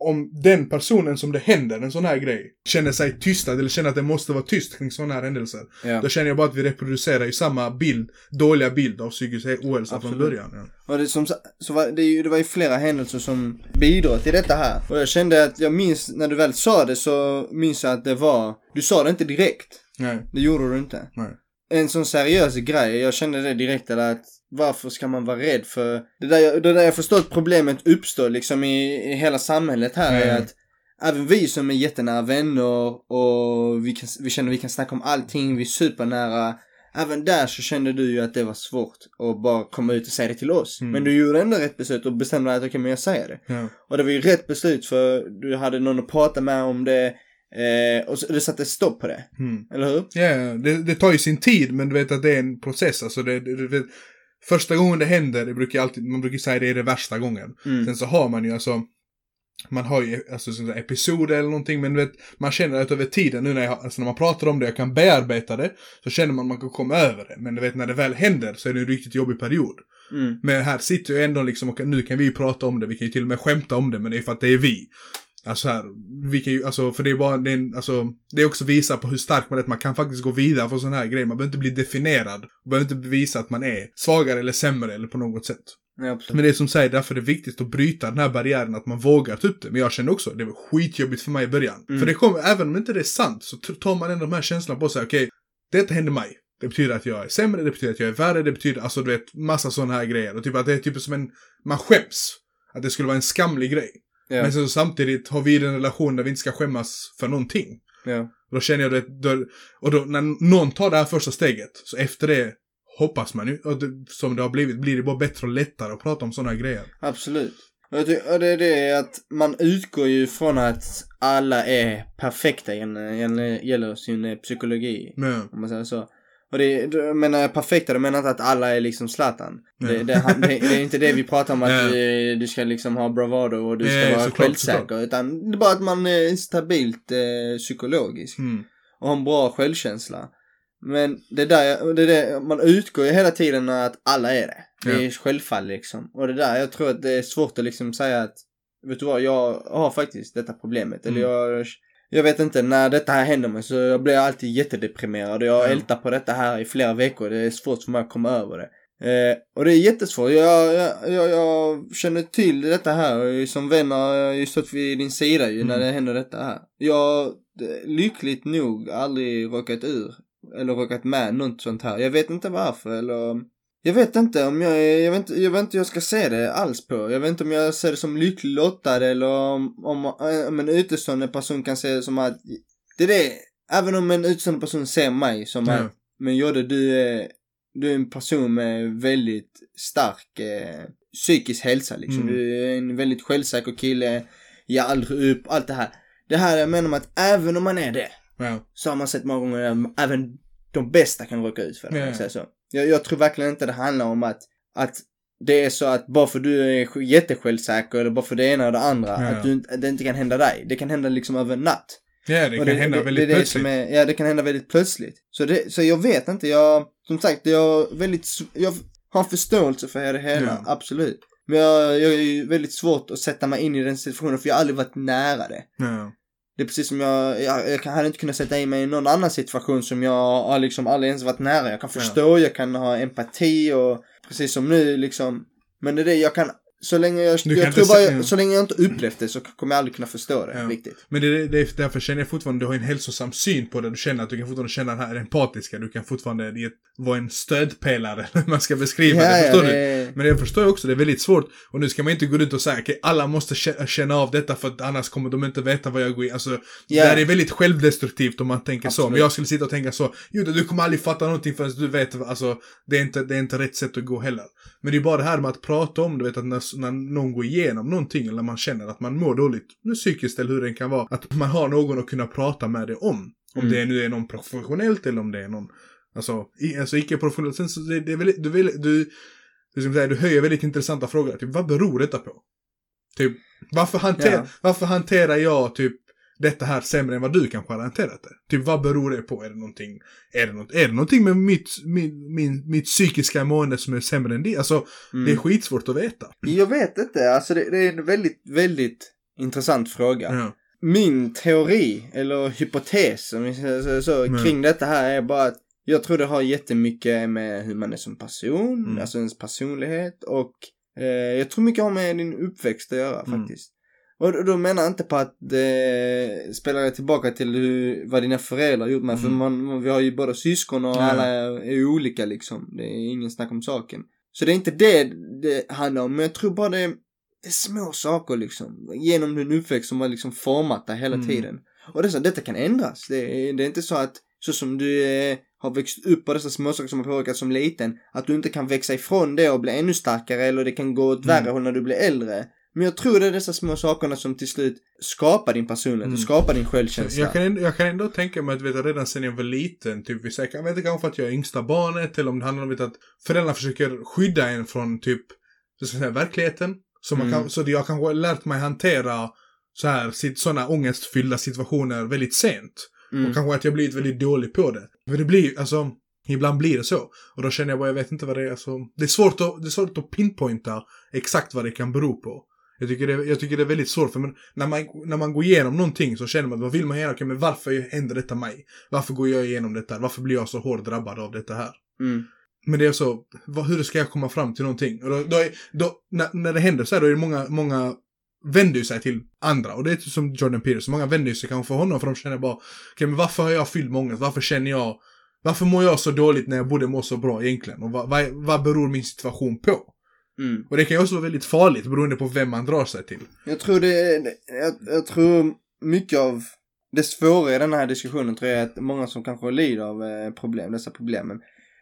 om den personen som det händer en sån här grej känner sig tystad eller känner att det måste vara tyst kring sådana här händelser. Ja. Då känner jag bara att vi reproducerar ju samma bild, dåliga bild av psykisk ohälsa från början. Ja. Och det, som, så var, det, ju- det var ju flera händelser som bidrog till detta här. Och jag kände att jag minns, när du väl sa det så minns jag att det var, du sa det inte direkt. Nej, Det gjorde du inte. nej. En sån seriös grej, jag kände det direkt att varför ska man vara rädd för, det där det där jag förstår att problemet uppstår liksom i, i hela samhället här är Mm. att Även vi som är jättenära vänner och vi, kan, vi känner vi kan snacka om allting, vi är supernära. även där så kände du ju att det var svårt att bara komma ut och säga det till oss. Mm. Men du gjorde ändå rätt beslut och bestämde dig att okej, men jag säger det. Ja. Och det var ju rätt beslut för du hade någon att prata med om det eh, och så, det satte stopp på det. Mm. Eller hur? Ja, det, det tar ju sin tid men du vet att det är en process. Alltså det, det, du vet, första gången det händer, det brukar alltid, man brukar säga det är det värsta gången. Mm. Sen så har man ju alltså, man har ju alltså episoder eller någonting men du vet, man känner att över tiden nu när, jag, alltså när man pratar om det och kan bearbeta det, så känner man att man kan komma över det. Men du vet när det väl händer så är det en riktigt jobbig period. Mm. Men här sitter ju ändå liksom och nu kan vi prata om det, vi kan ju till och med skämta om det, men det är för att det är vi. Alltså här, vi kan ju, alltså för det är bara, det är, en, alltså, det är också visa på hur stark man är, att man kan faktiskt gå vidare för sådana här grejer. Man behöver inte bli definierad. Man behöver inte bevisa att man är svagare eller sämre eller på något sätt. Ja. Men det är som säger, därför är det viktigt att bryta den här barriären, att man vågar ta upp det. Men jag känner också, det var skitjobbigt för mig i början. Mm. För det kommer, även om inte det är sant, så tar man ändå de här känslorna på sig, okej, detta händer mig. Det betyder att jag är sämre, det betyder att jag är värre, det betyder, alltså du vet, massa sådana här grejer. Och typ att det är typ som en, man skäms. Att det skulle vara en skamlig grej. Ja. Men så samtidigt har vi en relation där vi inte ska skämmas för någonting. ja. Då känner jag det, då, och då när någon tar det här första steget, så efter det hoppas man ju, och det, som det har blivit, blir det bara bättre och lättare att prata om sådana grejer. Absolut. Och det, är det att man utgår ju från att alla är perfekta gäller, sin eh, psykologi. Men, Om man säger så. Och det, det menar jag perfekta, då menar inte att alla är liksom Zlatan. Det, det, det, det är inte det vi pratar om att du, du ska liksom ha bravado och du ska vara såklart, självsäker. såklart. Utan det är bara att man är stabilt eh, psykologisk. mm, och har en bra självkänsla. Men det där, det är det, man utgår ju hela tiden att alla är det. Det är Ja. självfall liksom. Och det där, jag tror att det är svårt att liksom säga att, vet du vad, jag har faktiskt detta problemet. Eller Mm. jag, jag vet inte, när detta här händer mig så jag blir alltid jättedeprimerad och jag Ja. ältar på detta här i flera veckor. Det är svårt för mig att komma över det. Eh, och det är jättesvårt. Jag, jag, jag, jag känner till detta här och som vän har jag stått vid din sida ju när Mm. det händer detta här. Jag har lyckligt nog aldrig råkat ur eller råkat med något sånt här. Jag vet inte varför eller jag vet inte om jag jag vet inte, jag vet inte hur jag ska se det alls på. Jag vet inte om jag ser det som lycklig lottad eller om, om, om en utestående person kan se det som att det är det, även om en utestående person ser mig som Ja. att men Jodde du är, du är en person med väldigt stark eh, psykisk hälsa liksom. Mm. Du är en väldigt självsäker kille, ger aldrig upp, allt det här. Det här jag menar med att även om man är det ja, så har man sett många gånger även de bästa kan råka ut för det. Ja. så. Jag, jag tror verkligen inte det handlar om att, att det är så att bara för du är sj- jättesjälvsäker eller bara för det ena och det andra, Ja. att, du, det inte kan hända dig. Det kan hända liksom över en natt. ja det kan hända det, väldigt det det plötsligt. är, Ja, det kan hända väldigt plötsligt. Så, det, så jag vet inte, jag, som sagt, jag väldigt, jag har förståelse för det hela, Ja. absolut. Men jag, jag är ju väldigt svårt att sätta mig in i den situationen för jag har aldrig varit nära det. Ja, Det är precis som jag, jag, jag hade inte kunnat sätta in mig i någon annan situation som jag har liksom aldrig ens varit nära. Jag kan Ja. förstå, jag kan ha empati och precis som nu liksom. Men det är det, jag kan, så länge jag, Du jag tror bara, jag, ja. så länge jag inte upplevt det så kommer jag aldrig kunna förstå det Ja. riktigt. Men det, det, är därför känner jag fortfarande, du har en hälsosam syn på det. Du känner att du kan fortfarande känna den här empatiska. Du kan fortfarande ge- vara en stödpelare, eller hur man ska beskriva det. Förstår du? det, Men jag förstår också, det är väldigt svårt. Och nu ska man inte gå ut och säga, okej, alla måste kä- känna av detta för att annars kommer de inte veta vad jag går in. Alltså, Ja. det här är väldigt självdestruktivt om man tänker så. Absolut. Men jag skulle sitta och tänka så, jo du kommer aldrig fatta någonting förrän du vet, alltså, det är inte, det är inte rätt sätt att gå heller. Men det är bara det här med att prata om, du vet, att när, när någon går igenom någonting, eller man känner att man mår dåligt, nu psykiskt eller hur det kan vara, att man har någon att kunna prata med det om. Om Mm. det nu är någon professionellt eller om det är någon, alltså, i, alltså icke-professionellt. Sen så det, det är väldigt, du vill, du, du, säga, du höjer väldigt intressanta frågor. Typ, vad beror detta på? Typ, varför, hanter, Ja. varför hanterar jag typ detta här sämre än vad du kanske har hanterat det? Typ, vad beror det på? Är det någonting, är det, något, är det någonting med mitt, min, min, mitt psykiska mående som är sämre än det? Alltså, mm. det är skitsvårt att veta. Jag vet inte, alltså det, det är en väldigt, väldigt intressant fråga. Ja. Min teori, eller hypotes så, så Mm. kring detta här är bara att jag tror det har jättemycket med hur man är som person, Mm. alltså ens personlighet och eh, jag tror mycket har med din uppväxt att göra Mm. Och då- menar jag inte på att det spelar tillbaka till hur, vad dina föräldrar gjort med, för Mm. man, man- vi har ju båda syskon och alla är, olika liksom. Det är ingen snack om saken. Så det är inte det det handlar om, men jag tror bara det är, det är små saker liksom. Genom din uppväxt som har liksom format dig hela Mm. tiden. Och det är så, detta kan ändras. Det är, det är inte så att så som du är har växt upp och dessa småsaker som har påverkat som liten, att du inte kan växa ifrån det och bli ännu starkare eller det kan gå åt värre Mm. håll när du blir äldre. Men jag tror det är dessa små sakerna som till slut skapar din personlighet Mm. och skapar din självkänsla. Jag kan, ändå, jag kan ändå tänka mig att vet, redan sen jag var liten, typ vi säger, jag vet inte kanske för att jag är yngsta barnet eller om det handlar om vet, att föräldrarna försöker skydda en från typ, säga, verkligheten. Så, man Mm. kan, så jag kanske har lärt mig hantera så här, sådana ångestfyllda situationer väldigt sent. Mm. Och kanske att jag blivit väldigt dålig på det. För det blir, alltså, ibland blir det så. Och då känner jag bara, jag vet inte vad det är, alltså, det är svårt att, det är svårt att pinpointa exakt vad det kan bero på. Jag tycker, det, jag tycker det är väldigt svårt, för när, man, när man går igenom någonting så känner man, vad vill man göra? Okej, men varför händer detta mig? Varför går jag igenom detta? Varför blir jag så hårt drabbad av detta här? Mm. Men det är så, vad, hur ska jag komma fram till någonting? Och då, då, är, då när, när det händer så här, då är det många, många vänder sig till andra. Och det är som Jordan Peterson, många vänder sig kanske för honom för de känner bara, okej men varför har jag fylld med ångest? Varför känner jag, varför mår jag så dåligt när jag borde må så bra egentligen? Och vad, vad, vad beror min situation på? Mm. Och det kan ju också vara väldigt farligt beroende på vem man drar sig till. Jag tror det, jag, jag tror mycket av det svåra i den här diskussionen tror jag är att många som kanske lider av eh, problem, dessa problemen,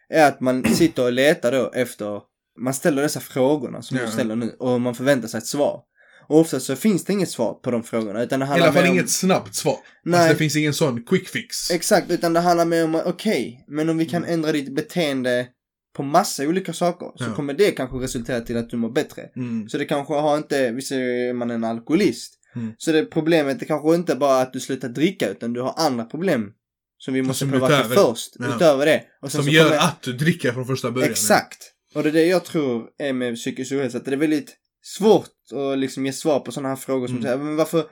är att man sitter och letar då efter, man ställer dessa frågorna som Ja. du ställer nu och man förväntar sig ett svar. Och ofta så finns det inget svar på de frågorna utan det I alla fall om, inget snabbt svar. Nej. Alltså det finns ingen sån quick fix. Exakt, utan det handlar mer om, okej, men om vi kan Mm. ändra ditt beteende på massa olika saker så Ja. kommer det kanske resultera till att du mår bättre. Mm. Så det kanske har inte, vi säger man är en alkoholist. Mm. Så det problemet är kanske inte bara att du slutar dricka utan du har andra problem. Som vi måste Som påverka utöver- först, ja. utöver det. Och Som gör kommer- att du dricker från första början. Exakt. Och det är det jag tror är med psykisk ohälsa, att det är väldigt svårt att liksom ge svar på sådana här frågor som Mm. säger, men varför,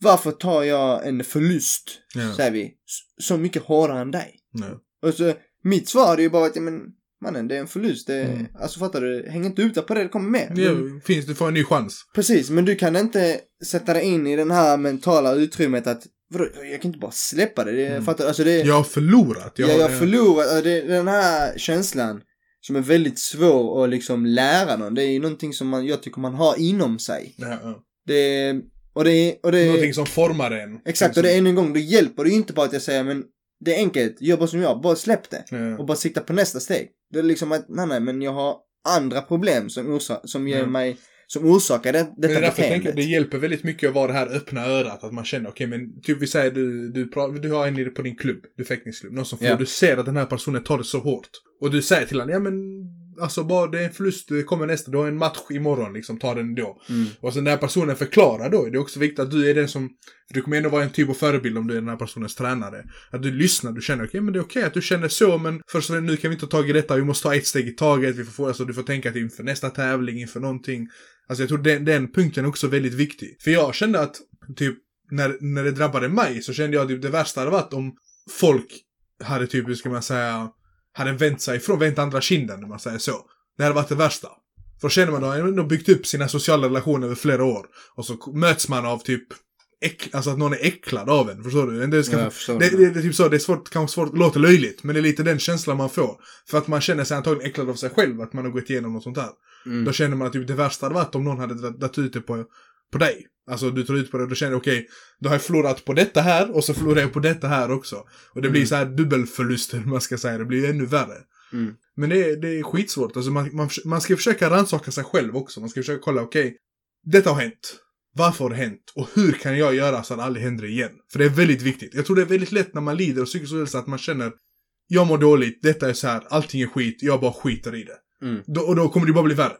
varför tar jag en förlust, Ja. säger vi, så mycket hårdare än dig? Ja. Och så, mitt svar är ju bara att, men mannen, det är en förlust. Det, Mm. Alltså fattar du? Häng inte ut på det, det kommer med. Ja, Men- finns det, får en ny chans. Precis, men du kan inte sätta dig in i den här mentala utrymmet att vadå, jag kan inte bara släppa det. det Mm. Fattar du? Alltså det, Jag har förlorat. jag, jag har förlorat, det, den här känslan som är väldigt svår att liksom lära någon. Det är ju någonting som man, jag tycker man har inom sig. Ja, ja. Det, och det, och det Någonting som formar en. exakt, och det är ännu en gång, då hjälper det ju inte bara att jag säger men det är enkelt, bara som jag, bara släpp det. Ja. Och bara sikta på nästa steg. Det är liksom att, nej nej, men jag har andra problem som, orsa, som ger Ja. mig, som orsakar det, Men det detta är därför jag tänker, det hjälper väldigt mycket att vara det här öppna örat. Att man känner, okej men typ vi säger du, du, du har en på din klubb, du fäktningsklubb, någon som får, Ja. du ser att den här personen tar det så hårt. Och du säger till honom, ja men alltså bara det är en förlust, det kommer nästa, du har en match imorgon liksom, ta den då. Mm. Och sen den här personen förklarar då, det är också viktigt att du är den som, du kommer ändå vara en typ av förebild om du är den här personens tränare. Att du lyssnar, du känner okej men det är okej att du känner så men först och nu kan vi inte ta tag i detta, vi måste ta ett steg i taget, vi får få, alltså du får tänka till inför nästa tävling, inför någonting. Alltså jag tror den, den punkten är också väldigt viktig. För jag kände att, typ, när, när det drabbade mig så kände jag att typ, det värsta hade varit om folk hade typ, hur ska man säga, hade vänt sig ifrån, vänt andra kinden om man säger så. Det hade varit det värsta. För då känner man, då har ändå byggt upp sina sociala relationer över flera år. Och så möts man av typ, äck, alltså att någon är äcklad av en, förstår du? Det, ska, Ja, förstår det, det. det, är typ så, det är svårt, kanske svårt, låter löjligt, men det är lite den känslan man får. För att man känner sig antagligen äcklad av sig själv, att man har gått igenom något sånt här. Mm. Då känner man att typ, det värsta hade varit om någon hade dragit ut det på, på dig. Alltså du tar ut på det, då känner du okej, då har jag förlorat på detta här och så förlorar jag på detta här också. Och det blir Mm. så här dubbelförluster, man ska säga, det blir ännu värre. Mm. Men det är, det är skitsvårt, alltså man, man, man ska försöka rannsaka sig själv också. Man ska försöka kolla, okej, detta har hänt. Varför har det hänt? Och hur kan jag göra så att det aldrig händer igen? För det är väldigt viktigt. Jag tror det är väldigt lätt när man lider av psykisk ohälsa att man känner jag mår dåligt, detta är så här, allting är skit, jag bara skiter i det. Mm. Då, och då kommer det bara bli värre.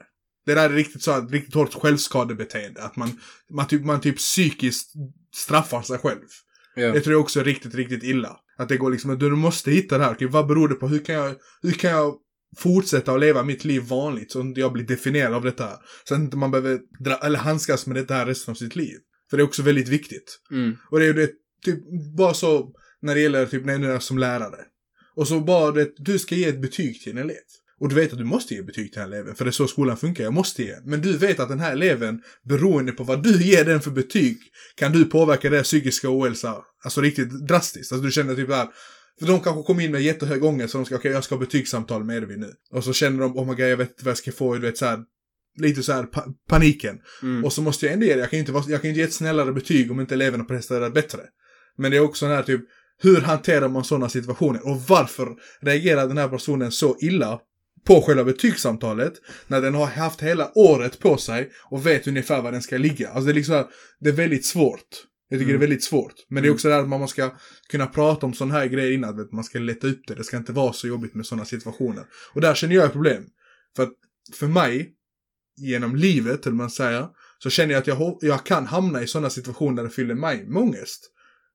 Det där är riktigt så här, riktigt hårt självskadebeteende. Att man, man, typ, man typ psykiskt straffar sig själv. Ja. Det tror jag också är riktigt, riktigt illa. Att det går liksom, du måste hitta det här. Okej, vad beror det på? Hur kan jag, hur kan jag fortsätta att leva mitt liv vanligt så att jag blir definierad av detta här? Så att inte man behöver dra, eller handskas med detta här resten av sitt liv. För det är också väldigt viktigt. Mm. Och det är ju det, typ, bara så när det gäller typ när du är som lärare. Och så bara det, du ska ge ett betyg till en elev. Och du vet att du måste ge betyg till den här eleven, för det är så skolan funkar, jag måste ge. Men du vet att den här eleven, beroende på vad du ger den för betyg, kan du påverka deras psykiska ohälsa, alltså riktigt drastiskt. Alltså du känner typ där, för de kanske kommer in med jättehög ångest, så de ska, okej jag ska ha betygssamtal med Edvin nu. Och så känner de, oh my god, jag vet inte vad jag ska få, du vet så här, lite så här pa paniken. Mm. Och så måste jag ändå ge det. Jag kan ju inte, jag kan inte ge ett snällare betyg om inte eleverna presterar bättre. Men det är också den här typ, hur hanterar man sådana situationer? Och varför reagerar den här personen så illa på själva betygssamtalet när den har haft hela året på sig och vet ungefär var den ska ligga. Alltså det är liksom, det är väldigt svårt. Jag tycker Mm. det är väldigt svårt. Men det är Mm. också det här att man ska kunna prata om sådana här grejer innan. vet, Man ska leta upp det. Det ska inte vara så jobbigt med sådana situationer. Och där känner jag ett problem. För att för mig, genom livet, eller man säger, så känner jag att jag, jag kan hamna i sådana situationer där det fyller mig med ångest.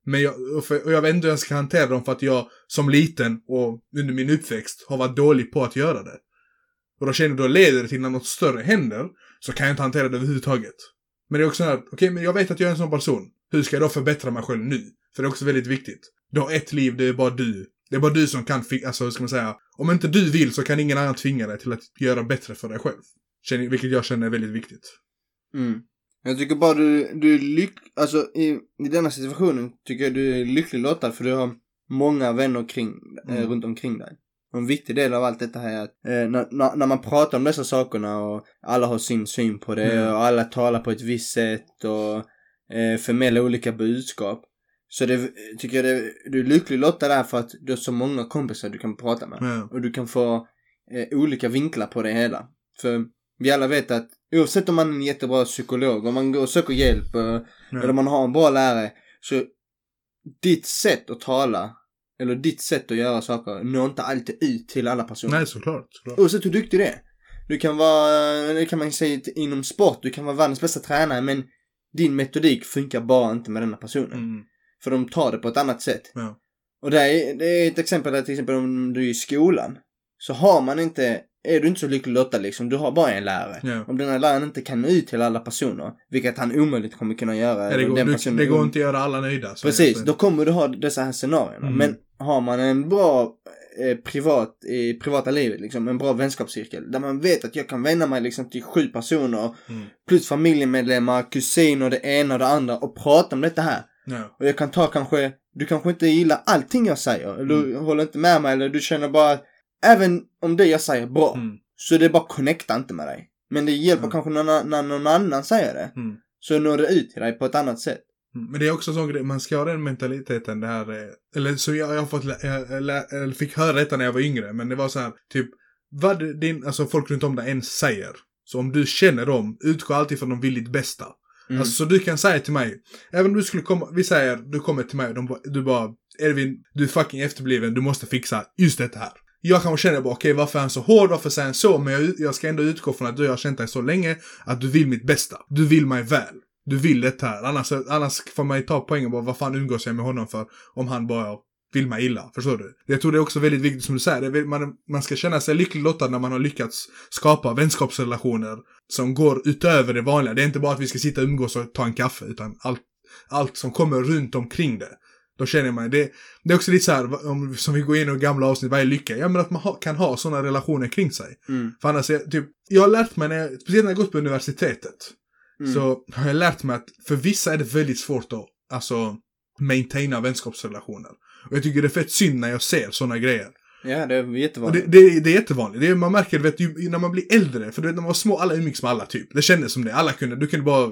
Men jag, och, för, och jag vet inte hur jag ska hantera dem för att jag som liten och under min uppväxt har varit dålig på att göra det. Och då känner jag då leder det till när något större händer så kan jag inte hantera det överhuvudtaget. Men det är också så här, okej men jag vet att jag är en sån person. Hur ska jag då förbättra mig själv nu? För det är också väldigt viktigt. Du har ett liv, det är bara du. Det är bara du som kan, alltså hur ska man säga, om inte du vill så kan ingen annan tvinga dig till att göra bättre för dig själv. Känner, vilket jag känner är väldigt viktigt. Mm. Jag tycker bara du, du är lyck... Alltså i, i denna situationen tycker jag du är lycklig lottad för du har många vänner kring, eh, Mm. runt omkring dig. Och en viktig del av allt detta här är att eh, när, när, när man pratar om dessa sakerna och alla har sin syn på det Mm. och alla talar på ett visst sätt och eh, förmedlar olika budskap. Så det tycker jag det, du är lycklig lottad där för att du har så många kompisar du kan prata med. Ja. Och du kan få eh, olika vinklar på det hela. För vi alla vet att oavsett om man är en jättebra psykolog, om man går och söker hjälp eh, eller Ja. man har en bra lärare. Så ditt sätt att tala eller ditt sätt att göra saker når inte alltid ut till alla personer. Nej, såklart. såklart. Oavsett hur duktig du är. Du kan vara, det kan man säga inom sport, du kan vara världens bästa tränare men din metodik funkar bara inte med denna personen. Mm. För de tar det på ett annat sätt. Ja. Och det är, det är ett exempel där till exempel om du är i skolan. Så har man inte, är du inte så lycklig lottad liksom, du har bara en lärare. Ja. Om den här läraren inte kan nå ut till alla personer, vilket han omöjligt kommer kunna göra. Ja, det, går, du, det går inte att göra alla nöjda. Precis, då kommer du ha dessa här scenarierna. Mm. Men har man en bra eh, privat, i privata livet liksom, en bra vänskapscirkel. Där man vet att jag kan vända mig liksom till sju personer. Mm. Plus familjemedlemmar, kusiner, det ena och det andra. Och prata om detta här. Ja. Och jag kan ta kanske, du kanske inte gillar allting jag säger. Eller du Mm. håller inte med mig eller du känner bara, även om det jag säger är bra. Mm. Så det bara connecta inte med dig. Men det hjälper Mm. kanske när, när någon annan säger det. Mm. Så når det ut till dig på ett annat sätt. Mm, Men det är också en sån grej, man ska ha den mentaliteten det här, eh, eller så jag, jag fått, jag, eller fick höra detta när jag var yngre, men det var så här, typ, vad din, alltså folk runt om dig än säger, så om du känner dem, utgå alltid från de vill ditt bästa. Mm. Alltså så du kan säga till mig, även om du skulle komma, vi säger, du kommer till mig och de, du bara, Edvin, du är fucking efterbliven, du måste fixa just detta här. Jag kanske känner bara, okej varför är han så hård, varför säger han så? Men jag, jag ska ändå utgå från att du har känt dig så länge, att du vill mitt bästa. Du vill mig väl. Du vill det här. Annars, annars får man ju ta poängen bara, vad fan umgås jag med honom för? Om han bara vill mig illa. Förstår du? Jag tror det är också väldigt viktigt som du säger, det är, man, man ska känna sig lycklig lottad när man har lyckats skapa vänskapsrelationer som går utöver det vanliga. Det är inte bara att vi ska sitta och umgås och ta en kaffe, utan allt, allt som kommer runt omkring det. Då känner man, det, det är också lite så här, om, som vi går in i gamla avsnitt, vad är lycka? Ja men att man ha, kan ha sådana relationer kring sig. Mm. För annars, är, typ, jag har lärt mig, när jag, speciellt när jag gått på universitetet, Mm. så har jag lärt mig att för vissa är det väldigt svårt att, alltså, maintaina vänskapsrelationer. Och jag tycker det är fett synd när jag ser sådana grejer. Ja, det är jättevanligt. det, det, det är jättevanligt. Det är, man märker det vet, ju, när man blir äldre. För du vet, när man var små, alla umgicks med alla typ. Det kändes som det. Alla kunde, du kunde bara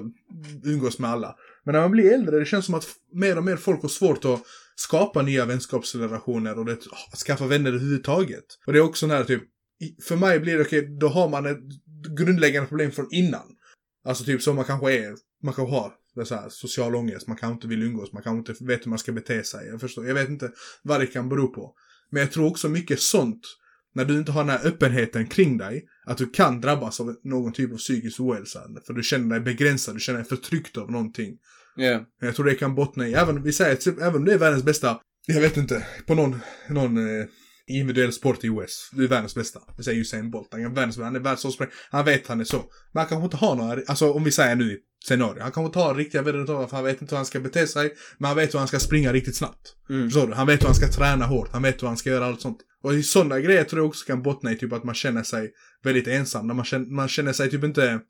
umgås med alla. Men när man blir äldre, det känns som att mer och mer folk har svårt att skapa nya vänskapsrelationer och det, skaffa vänner överhuvudtaget. Och det är också när typ, för mig blir det okej, då har man ett grundläggande problem från innan. Alltså typ som man kanske är, man kanske har det så här, social ångest, man kanske inte vill umgås, man kanske inte vet hur man ska bete sig. Jag förstår, jag vet inte vad det kan bero på. Men jag tror också mycket sånt, när du inte har den här öppenheten kring dig, att du kan drabbas av någon typ av psykisk ohälsa. För du känner dig begränsad, du känner dig förtryckt av någonting. Men jag tror det kan bottna i, även, vi säger, typ, även om det är världens bästa, jag vet inte, på någon, någon eh, individuell sport i OS, du är världens bästa. Vi säger Usain Bolt, han är världens han är världsspring, han vet han är så. Men han kanske inte har några, alltså om vi säger nu scenario, han kanske inte har riktiga värderingar för han vet inte hur han ska bete sig, men han vet hur han ska springa riktigt snabbt. Mm. Förstår du? Han vet hur han ska träna hårt, han vet hur han ska göra allt sånt. Och i sådana grejer tror jag också kan bottna i typ att man känner sig väldigt ensam, när man känner, man känner sig typ inte,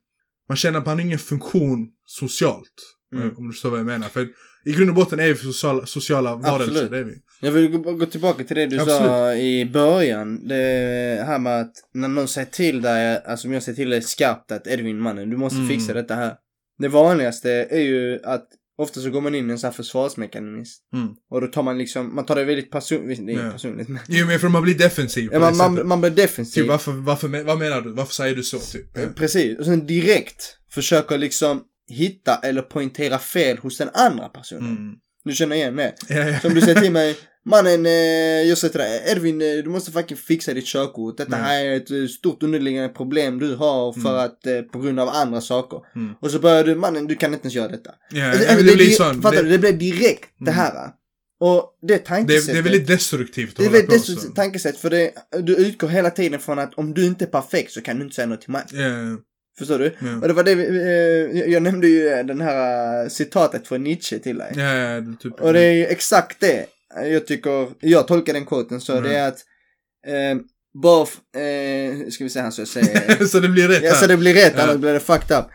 man känner att man har ingen funktion socialt. Mm. Om du förstår vad jag menar. För i grund och botten är vi sociala, sociala varelser, det är vi. Jag vill gå, tillbaka till det du sa Absolut. i början. Det här med att när någon säger till dig, alltså om jag säger till dig skarpt att Edvin mannen, du måste Mm. fixa detta här. Det vanligaste är ju att ofta så går man in i en sån här försvarsmekanism. Mm. Och då tar man liksom, man tar det väldigt personligt, det Ja. personligt men. Jo men för man blir defensiv Ja, man, man, man blir defensiv. Typ varför, varför, vad menar du? Varför säger du så typ? Eh, Precis. Och sen direkt försöker liksom hitta eller poängtera fel hos den andra personen. Mm. Du känner igen det? Ja, ja. Som du säger till mig, mannen, eh, jag säger till dig, Edvin, eh, du måste fucking fixa ditt körkort. Detta Mm. här är ett eh, stort underliggande problem du har för Mm. att, på grund av andra saker. Mm. Och så börjar du, mannen, du kan inte ens göra detta. Ja, Alltså, nej, men det, det blir sån. Fattar Det, du? Det blir direkt det Mm. här. Och det det, tankesättet. det är väldigt destruktivt det är väldigt destruktivt tankesätt för det, du utgår hela tiden från att om du inte är perfekt så kan du inte säga något till mig. Ja, Förstår du? ja. Och det var det eh, jag- nämnde ju den här citatet från Nietzsche till dig. Ja, det är typ. Och det är ju exakt det jag tycker, jag tolkar den quoten så Mm. det är att eh, bara, eh, ska vi se här så jag säger. så det blir rätt ja, så det blir rätt Ja. annars blir det fucked up.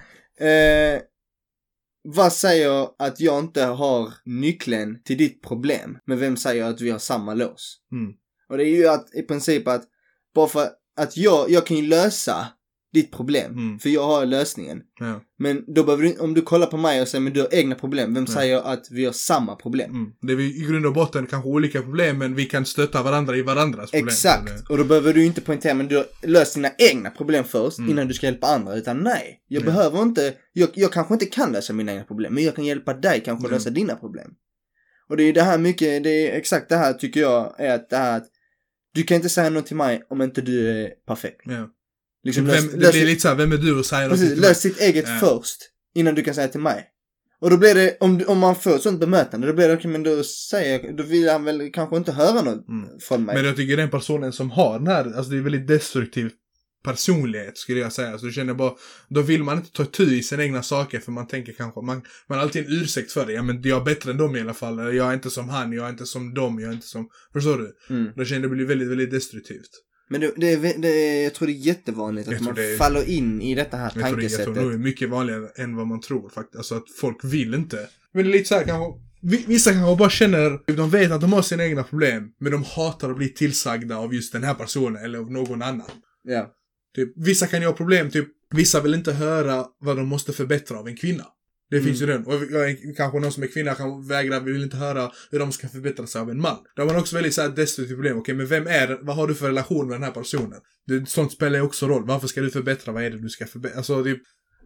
Eh, vad säger att jag inte har nyckeln till ditt problem? Men vem säger att vi har samma lås? Mm. Och det är ju att i princip att bara för att jag, jag kan ju lösa ditt problem. Mm. För jag har lösningen. Ja. Men då behöver du, om du kollar på mig och säger men du har egna problem, vem Ja. säger att vi har samma problem? Mm. Det är vi i grund och botten kanske olika problem men vi kan stötta varandra i varandras problem. Exakt. Och då behöver du inte poängtera men du har löst dina egna problem först Mm. innan du ska hjälpa andra. Utan nej, jag Mm. behöver inte, jag, jag kanske inte kan lösa mina egna problem. Men jag kan hjälpa dig kanske att Mm. lösa dina problem. Och det är det här mycket, det är exakt det här tycker jag är att det här att du kan inte säga något till mig om inte du är perfekt. Ja. Liksom vem, lös, det lös, blir lite såhär, vem är du och säger något precis, mig? lös ditt eget Ja. först innan du kan säga till mig. Och då blir det, om, om man får ett sånt bemötande, då blir det okej men då säger, då vill han väl kanske inte höra något Mm. från mig. Men jag tycker den personen som har den här, alltså det är väldigt destruktiv personlighet skulle jag säga. Så du känner bara, då vill man inte ta tur i sina egna saker för man tänker kanske, man, man har alltid en ursäkt för det. Ja men jag är bättre än dem i alla fall. Eller Jag är inte som han, jag är inte som dem, jag är inte som, förstår du? Mm. Då känner det blir väldigt, väldigt destruktivt. Men det, det, det, jag tror det är jättevanligt att man är- faller in i detta här Jag tror, det, jag tankesättet. tror det är mycket vanligare än vad man tror faktiskt. Alltså att folk vill inte. Men lite så här kanske, vi- vissa kanske bara känner, de vet att de har sina egna problem, men de hatar att bli tillsagda av just den här personen eller av någon annan. Ja. Typ, vissa kan ju ha problem, typ, vissa vill inte höra vad de måste förbättra av en kvinna. Det Mm. finns ju den. Och kanske någon som är kvinna kan vägra, vill inte höra hur de ska förbättra sig av en man. Då har man också väldigt såhär destruktivt problem. Okej, men vem är? Vad har du för relation med den här personen? Det, sånt spelar ju också roll. Varför ska du förbättra? Vad är det du ska förbättra? Alltså, det,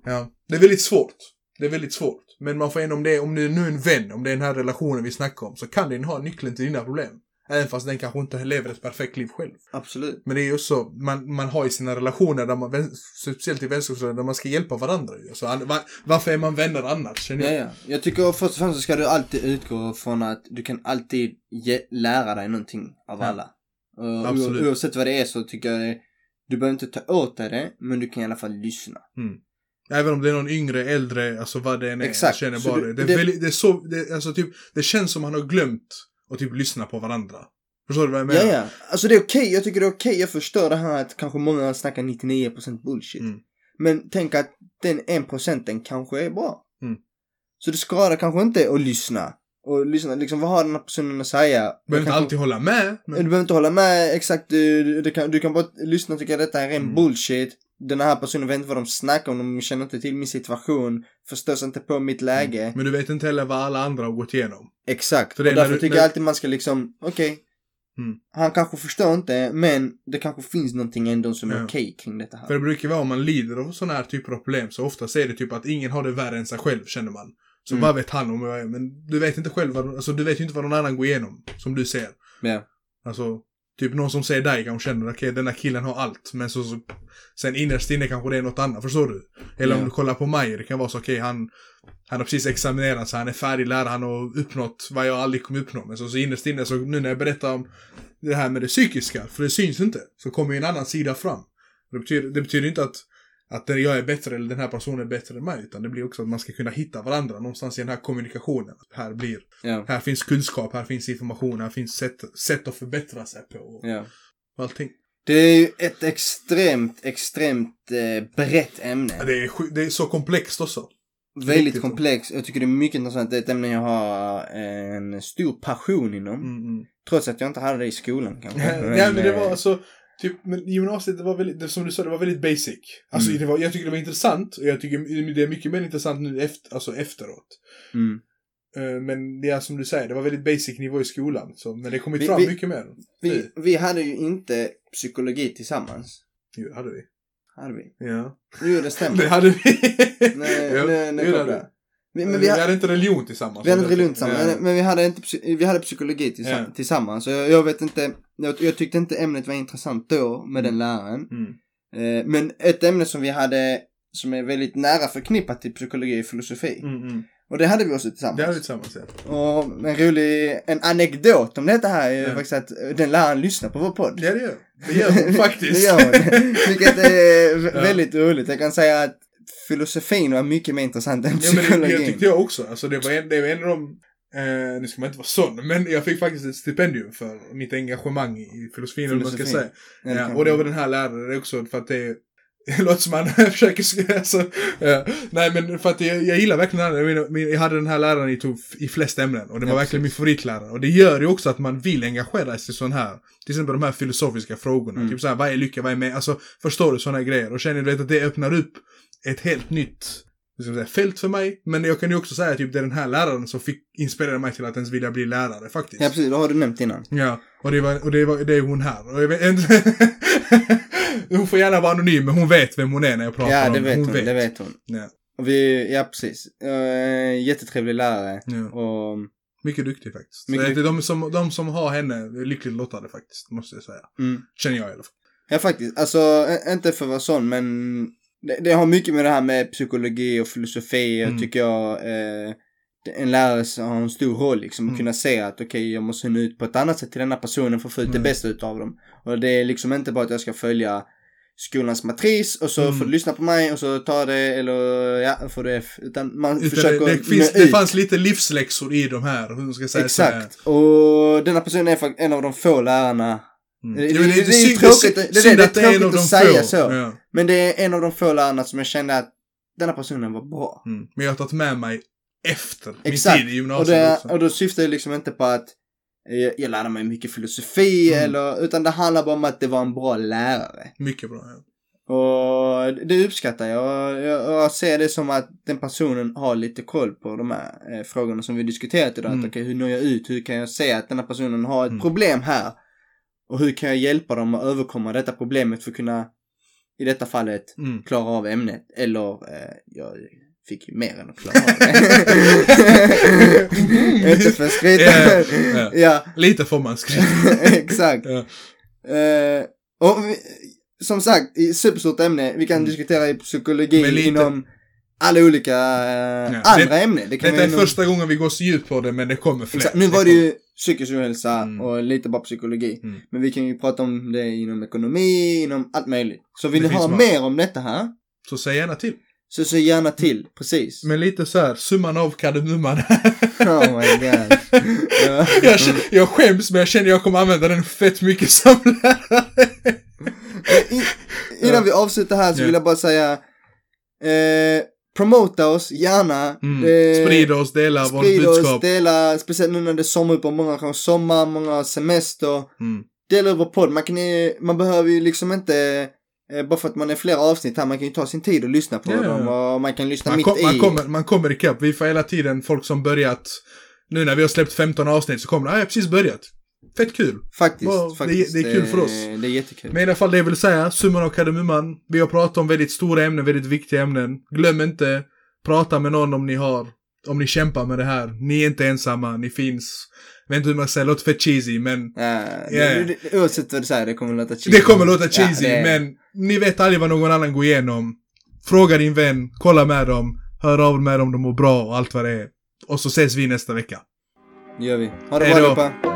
ja. Det är väldigt svårt. Det är väldigt svårt. Men man får ändå, om det, om det är nu en vän, om det är den här relationen vi snackar om, så kan den ha nyckeln till dina problem. Även fast den kanske inte lever ett perfekt liv själv. Absolut. Men det är ju så, man, man har ju sina relationer där man, speciellt i vänskapsrelationer, där man ska hjälpa varandra ju. Så, an- va, varför är man vänner annars? Känner Ja, jag. ja. Jag tycker först och främst så ska du alltid utgå från att du kan alltid ge, lära dig någonting av Ja. alla. Och Absolut. Oavsett vad det är så tycker jag det, du behöver inte ta åt dig det, men du kan i alla fall lyssna. Även om det är någon yngre, äldre, alltså vad det än är. Exakt. Jag känner bara du- det. Det det- det är så, det, alltså typ, det känns som man har glömt att typ lyssna på varandra. Förstår du vad jag menar? Ja, ja. Alltså det är okej, jag tycker det är okej, jag förstår det här att kanske många snackar 99% bullshit. Mm. Men tänk att den 1% kanske är bra. Mm. Så det skadar kanske inte att lyssna. Och lyssna, liksom vad har den här personen att säga? Behöver inte alltid hålla med. Du Men, behöver inte hålla med exakt, du, du, kan, du kan bara lyssna och tycka att detta är ren Mm. bullshit. Den här personen vet inte vad de snackar om, de känner inte till min situation, förstår inte på mitt läge. men du vet inte heller vad alla andra har gått igenom. Exakt, och därför du- tycker när- jag alltid man ska liksom, okej. Mm. Han kanske förstår inte, men det kanske finns någonting ändå som är Ja. okej kring detta här. För det brukar vara om man lider av sådana här typer av problem så ofta är det typ att ingen har det värre än sig själv känner man. Så Mm. vad vet han om vad jag är? Men du vet inte själv vad, alltså du vet ju inte vad någon annan går igenom. Som du ser. Ja. Alltså, typ någon som ser dig kanske känner okej den här killen har allt. Men så, så sen innerst inne kanske det är något annat, förstår du? Eller om du kollar på mig, det kan vara så okej han, han har precis examinerat sig, han är färdiglärd, han har uppnått vad jag aldrig kommer uppnå. Men så, så innerst inne, så nu när jag berättar om det här med det psykiska, för det syns inte, så kommer ju en annan sida fram. Det betyder, det betyder inte att, att jag är bättre eller den här personen är bättre än mig, utan det blir också att man ska kunna hitta varandra någonstans i den här kommunikationen. Här blir, Ja. här finns kunskap, här finns information, här finns sätt, sätt att förbättra sig på och ja. allting. Det är ju ett extremt, extremt eh, brett ämne. Ja, Det är, det är så komplext också. Väldigt komplext. Jag tycker det är mycket intressant. Det är ett ämne jag har en stor passion inom. Mm, mm. Trots att jag inte hade det i skolan kanske. Nej men det var eh, alltså, typ, men gymnasiet det var väldigt, det, som du sa, det var väldigt basic. Alltså Mm. det var, jag tycker det var intressant och jag tycker det är mycket mer intressant nu efter, alltså efteråt. Mm. Eh, Men det är som du säger, det var väldigt basic nivå i skolan. Så, men det kommit Vi- fram vi- mycket mer. Vi, vi hade ju inte psykologi tillsammans. Jo, det hade vi. Hade vi? Ja. Jo, det stämmer. Det hade vi. Nej, Jo, nej, nej, jo, det hade Men men vi, vi, ha- hade inte religion tillsammans. vi hade inte religion tillsammans, Ja. men- vi hade, inte, vi hade psykologi tillsammans. Ja. tillsammans. Så jag, jag vet inte, jag, jag tyckte inte ämnet var intressant då med den läraren. Mm. Eh, men ett ämne som vi hade, som är väldigt nära förknippat till psykologi och filosofi. Mm, mm. Och det hade vi också tillsammans. Det hade vi tillsammans, ja. Och en rolig, en anekdot om detta här är ju Ja. faktiskt att den läraren lyssnar på vår podd. Ja, det gör det gör hon faktiskt. det gör hon. Vilket är Ja. väldigt roligt. Jag kan säga att filosofin var mycket mer intressant än Ja, men det, psykologin. det tyckte jag också. Alltså det var en, det var en av de, eh, nu ska man inte vara sån, men jag fick faktiskt ett stipendium för mitt engagemang i filosofin, eller man ska säga. Ja, Ja, och det var den här läraren också för att det låter som man försöker, alltså, ja. Nej men för att jag, jag gillar verkligen här, jag, hade den här läraren i, tog, i flest ämnen och det var Ja, verkligen min favoritlärare. Och det gör ju också att man vill engagera sig i sån här, till exempel de här filosofiska frågorna. Mm. Typ såhär, vad är lycka, vad är med, alltså förstår du sådana grejer? Och känner du vet, att det öppnar upp ett helt nytt säga, fält för mig. Men jag kan ju också säga att typ, det är den här läraren som fick inspirera mig till att ens vilja bli lärare faktiskt. Ja precis, det har du nämnt innan. Ja, och det, var, och det, var, det är hon här. Och jag vet hon får gärna vara anonym, men hon vet vem hon är när jag pratar Ja om det vet hon, vet. det vet hon. Ja, Och vi, ja precis. Uh, jättetrevlig lärare. ja. Och, Mycket duktig faktiskt. Mycket Mycket de, som, de som har henne är lyckligt lottade faktiskt, måste jag säga. mm. Känner jag i alla fall. Ja faktiskt, alltså inte för att vara sån men det, det har mycket med det här med psykologi och filosofi Mm. tycker jag eh, en lärare har en stor roll liksom Mm. att kunna se att okej jag måste nå ut på ett annat sätt till denna personen för att få ut Mm. det bästa utav dem. Och det är liksom inte bara att jag ska följa skolans matris och så Mm. får du lyssna på mig och så tar det eller ja, får det F. Utan man Utan försöker det, det, finns, det fanns lite livsläxor i de här, hur ska jag säga. Exakt. Och denna person är faktiskt en av de få lärarna Mm. Det- det- det är tråkigt- det- det- det är att är en tråkigt av de att säga få. så. Ja. Men det är en av de få lärarna som jag kände att denna personen var bra. Mm. Men jag har tagit med mig efter Exakt. min tid i Och, gymnasiet det, också. och då syftar jag liksom inte på att eh, jag lärde mig mycket filosofi Mm. eller, utan det handlar bara om att det var en bra lärare. Mycket bra. Ja. Och det uppskattar jag. Och Jag, jag ser det som att den personen har lite koll på de här eh, frågorna som vi diskuterat idag. Mm. Att, okej, hur når jag ut? Hur kan jag se att den här personen har ett Mm. problem här? Och hur kan jag hjälpa dem att överkomma detta problemet för att kunna, i detta fallet, Mm. klara av ämnet. Eller, eh, jag fick ju mer än att klara av det. Inte för skryta. Ja, ja. ja, Lite får man skriva. exakt. Ja. Eh, och vi, som sagt, i superstort ämne, vi kan Mm. diskutera i psykologi inom alla olika eh, Ja, andra det- ämnen. Det kan Detta är nog- första gången vi går så djupt på det, men det kommer fler. Exakt. Nu var det ju psykisk ohälsa Mm. och lite bara psykologi. Mm. Men vi kan ju prata om det inom ekonomi, inom allt möjligt. Så vill Det ni ha finns mer om detta här, Så säg gärna till. så säg gärna till. Precis. Men lite så här, summan av kardemumman. Oh my god. Ja. jag, jag skäms, men jag känner jag kommer använda den fett mycket som lärare. Innan vi avslutar här så Ja. vill jag bara säga eh, Promota oss gärna. Mm. Eh, Sprid oss, dela vårt Sprid oss, budskap. dela, speciellt nu när det är sommaruppehåll, många har sommar, många har semester. Mm. Dela över podd, man, kan, man behöver ju liksom inte, eh, bara för att man är flera avsnitt här, man kan ju ta sin tid och lyssna på ja. dem och man kan lyssna Man, mitt kom, i. man, kommer, man kommer ikapp. Vi får hela tiden folk som börjat. Nu när vi har släppt 15 avsnitt så kommer det, ah, jag har precis börjat. Fett kul. Faktiskt, det är- faktiskt. det är kul för oss. Det är jättekul. Men i alla fall det jag vill säga, summan av kardemumman. Vi har pratat om väldigt stora ämnen, väldigt viktiga ämnen. Glöm inte, prata med någon om ni har, om ni kämpar med det här. Ni är inte ensamma, ni finns. Jag vet inte hur man säger, det låter fett cheesy, men det, det, oavsett vad du säger, det kommer låta cheesy. det kommer låta cheesy, Ja, det- men ni vet aldrig vad någon annan går igenom. Fråga din vän, kolla med dem, hör av med dem om de mår bra och allt vad det är. Och så ses vi nästa vecka. Det gör vi. Ha det Hej bra allihopa.